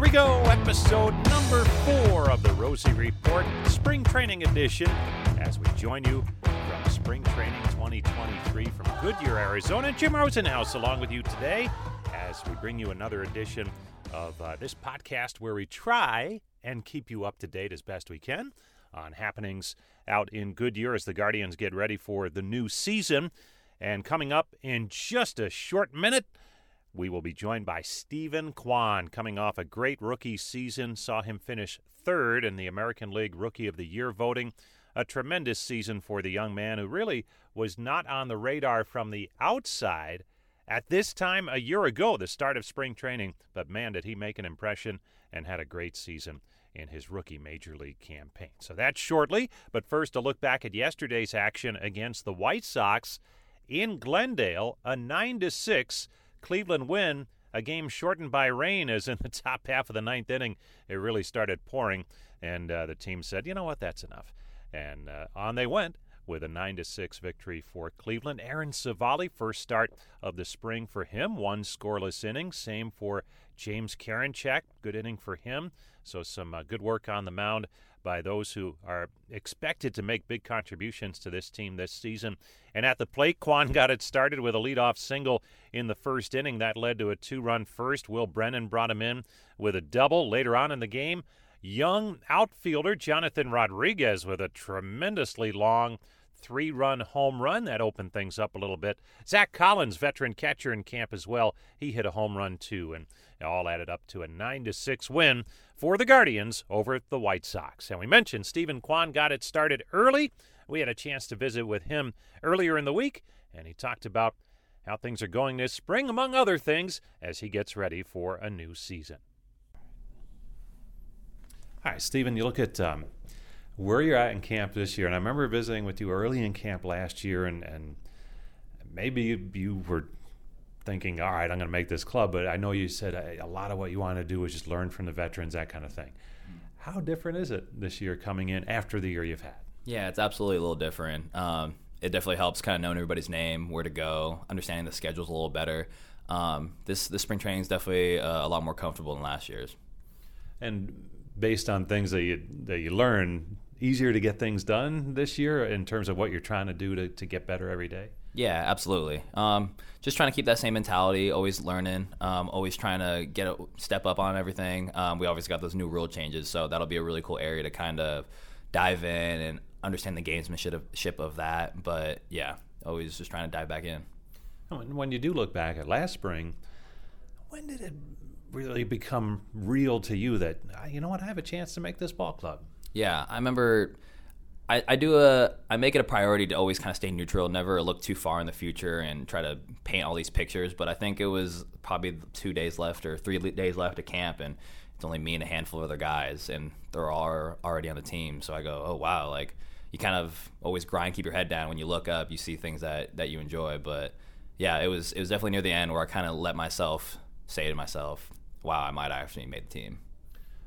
Here we go, episode number four of the Rosie Report, Spring Training Edition, as we join you from Spring Training 2023 from Goodyear, Arizona. Jim Rosenhaus along with you today as we bring you another edition of uh, this podcast where we try and keep you up to date as best we can on happenings out in Goodyear as the Guardians get ready for the new season. And coming up in just a short minute, we will be joined by Steven Kwan, coming off a great rookie season. Saw him finish third in the American League Rookie of the Year voting. A tremendous season for the young man who really was not on the radar from the outside at this time a year ago, the start of spring training. But man, did he make an impression and had a great season in his rookie major league campaign. So that's shortly. But first, a look back at yesterday's action against the White Sox in Glendale, a 9 to 6 Cleveland win, a game shortened by rain, as in the top half of the ninth inning, it really started pouring, and uh, the team said, you know what, that's enough. And uh, on they went with a 9 to 6 victory for Cleveland. Aaron Civale, first start of the spring for him, one scoreless inning. Same for James Karinchak, good inning for him. So some uh, good work on the mound by those who are expected to make big contributions to this team this season. And at the plate, Kwan got it started with a leadoff single in the first inning. That led to a two run first. Will Brennan brought him in with a double later on in the game. Young outfielder Johnathan Rodriguez with a tremendously long three run home run. That opened things up a little bit. Zack Collins, veteran catcher in camp as well, he hit a home run too. And all added up to a 9 to 6 win for the Guardians over the White Sox. And we mentioned Steven Kwan got it started early. We had a chance to visit with him earlier in the week, and he talked about how things are going this spring, among other things, as he gets ready for a new season. All right, Steven. you look at um, where you're at in camp this year, and I remember visiting with you early in camp last year, and, and maybe you, you were thinking, all right, I'm going to make this club. But I know you said a, a lot of what you want to do is just learn from the veterans, that kind of thing. How different is it this year coming in after the year you've had? Yeah, it's absolutely a little different. Um, it definitely helps kind of knowing everybody's name, where to go, understanding the schedules a little better. Um, this this spring training is definitely uh, a lot more comfortable than last year's. And based on things that you that you learn, easier to get things done this year in terms of what you're trying to do to, to get better every day. Yeah, absolutely. Um, just trying to keep that same mentality, always learning, um, always trying to get a step up on everything. Um, we obviously got those new rule changes, so that'll be a really cool area to kind of dive in and understand the gamesmanship of that. But yeah, always just trying to dive back in. When you do look back at last spring, when did it really become real to you that ah, you know what I have a chance to make this ball club? Yeah, I remember I, I do a I make it a priority to always kind of stay neutral, never look too far in the future and try to paint all these pictures. But I think it was probably two days left or three days left at camp, and it's only me and a handful of other guys, and they're all already on the team. So I go, oh wow, like you kind of always grind, keep your head down. When you look up, you see things that that you enjoy. But yeah, it was it was definitely near the end where I kind of let myself say to myself, wow, I might actually made the team.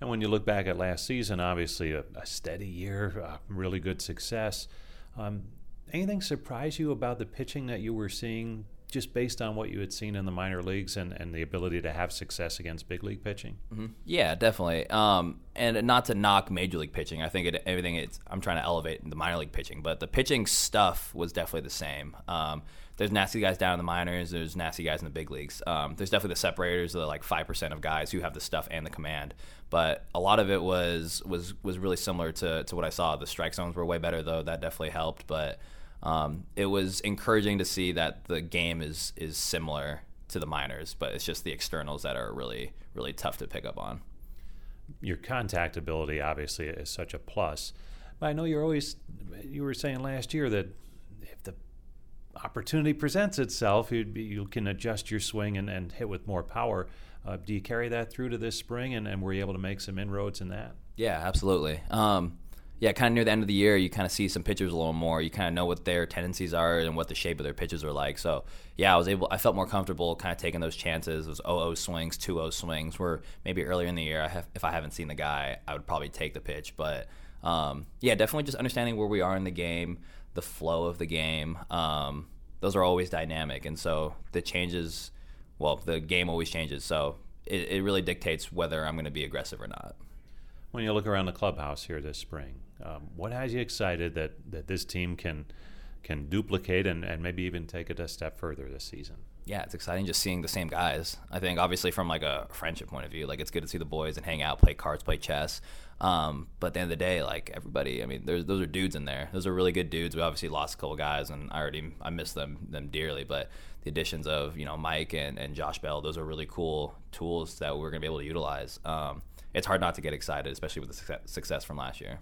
And when you look back at last season, obviously a, a steady year, uh, really good success. Um, anything surprise you about the pitching that you were seeing just based on what you had seen in the minor leagues and, and the ability to have success against big league pitching? Mm-hmm. Yeah, definitely. Um, and not to knock major league pitching, I think it, everything it's, I'm trying to elevate the minor league pitching, but the pitching stuff was definitely the same. Um, there's nasty guys down in the minors. There's nasty guys in the big leagues. Um, there's definitely the separators, the like five percent of guys who have the stuff and the command. But a lot of it was was was really similar to to what I saw. The strike zones were way better though. That definitely helped. But um, it was encouraging to see that the game is is similar to the minors, but it's just the externals that are really really tough to pick up on. Your contact ability obviously is such a plus. But I know you're always you were saying last year that if the opportunity presents itself, be, you can adjust your swing and, and hit with more power. Uh, do you carry that through to this spring, and, and were you able to make some inroads in that? Yeah, absolutely. Um, yeah, kind of near the end of the year, you kind of see some pitchers a little more. You kind of know what their tendencies are and what the shape of their pitches are like. So, yeah, I was able, I felt more comfortable kind of taking those chances, those 0 swings, 2 0 swings, where maybe earlier in the year, I have, if I haven't seen the guy, I would probably take the pitch. But um, yeah, definitely just understanding where we are in the game, the flow of the game. Um, those are always dynamic. And so the changes, well, the game always changes. So it, it really dictates whether I'm going to be aggressive or not. When you look around the clubhouse here this spring, um, what has you excited that, that this team can can duplicate and, and maybe even take it a step further this season? Yeah, it's exciting just seeing the same guys. I think obviously from like a friendship point of view, like it's good to see the boys and hang out, play cards, play chess. Um, but at the end of the day, like everybody, I mean, there's those are dudes in there. Those are really good dudes. We obviously lost a couple guys, and I already I miss them them dearly. But the additions of you know Mike and, and Josh Bell, those are really cool tools that we're gonna be able to utilize. Um, it's hard not to get excited, especially with the success from last year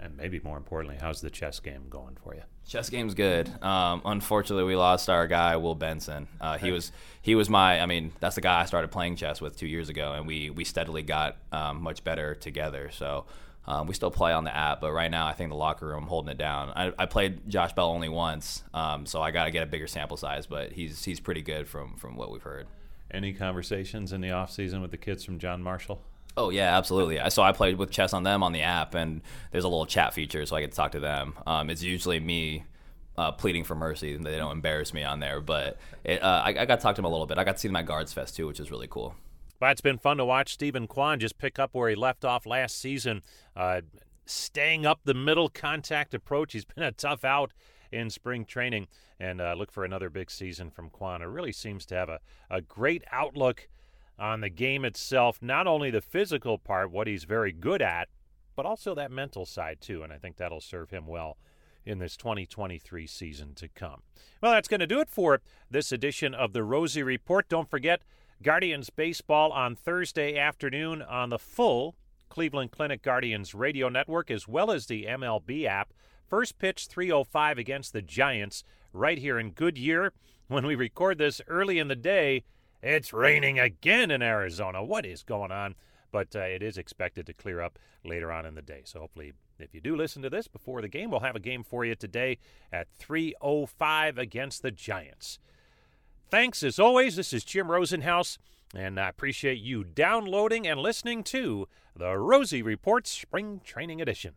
and maybe more importantly, how's the chess game going for you? Chess game's good. Um, unfortunately, we lost our guy Will Benson. Uh, he was he was my. I mean, that's the guy I started playing chess with two years ago, and we we steadily got um, much better together. So. Um, we still play on the app, but right now I think the locker room holding it down. I, I played Josh Bell only once, um, so I got to get a bigger sample size. But he's he's pretty good from from what we've heard. Any conversations in the off season with the kids from John Marshall? Oh yeah, absolutely. I So I played with chess on them on the app, and there's a little chat feature, so I get to talk to them. Um, it's usually me uh, pleading for mercy; and they don't embarrass me on there. But it, uh, I, I, got to talk to them a little bit. I got to see at Guards Fest too, which is really cool. Well, it's been fun to watch Steven Kwan just pick up where he left off last season, uh, staying up the middle contact approach. He's been a tough out in spring training, and uh, look for another big season from Kwan. It really seems to have a, a great outlook on the game itself, not only the physical part, what he's very good at, but also that mental side too. And I think that'll serve him well in this 2023 season to come. Well, that's going to do it for this edition of the Rosie Report. Don't forget Guardians baseball on Thursday afternoon on the full Cleveland Clinic Guardians radio network as well as the MLB app. First pitch 305 against the Giants right here in Goodyear. When we record this early in the day, it's raining again in Arizona. What is going on? But uh, it is expected to clear up later on in the day. So hopefully, if you do listen to this before the game, we'll have a game for you today at 3:05 against the Giants. Thanks as always. This is Jim Rosenhaus, and I appreciate you downloading and listening to the Rosie Reports Spring Training Edition.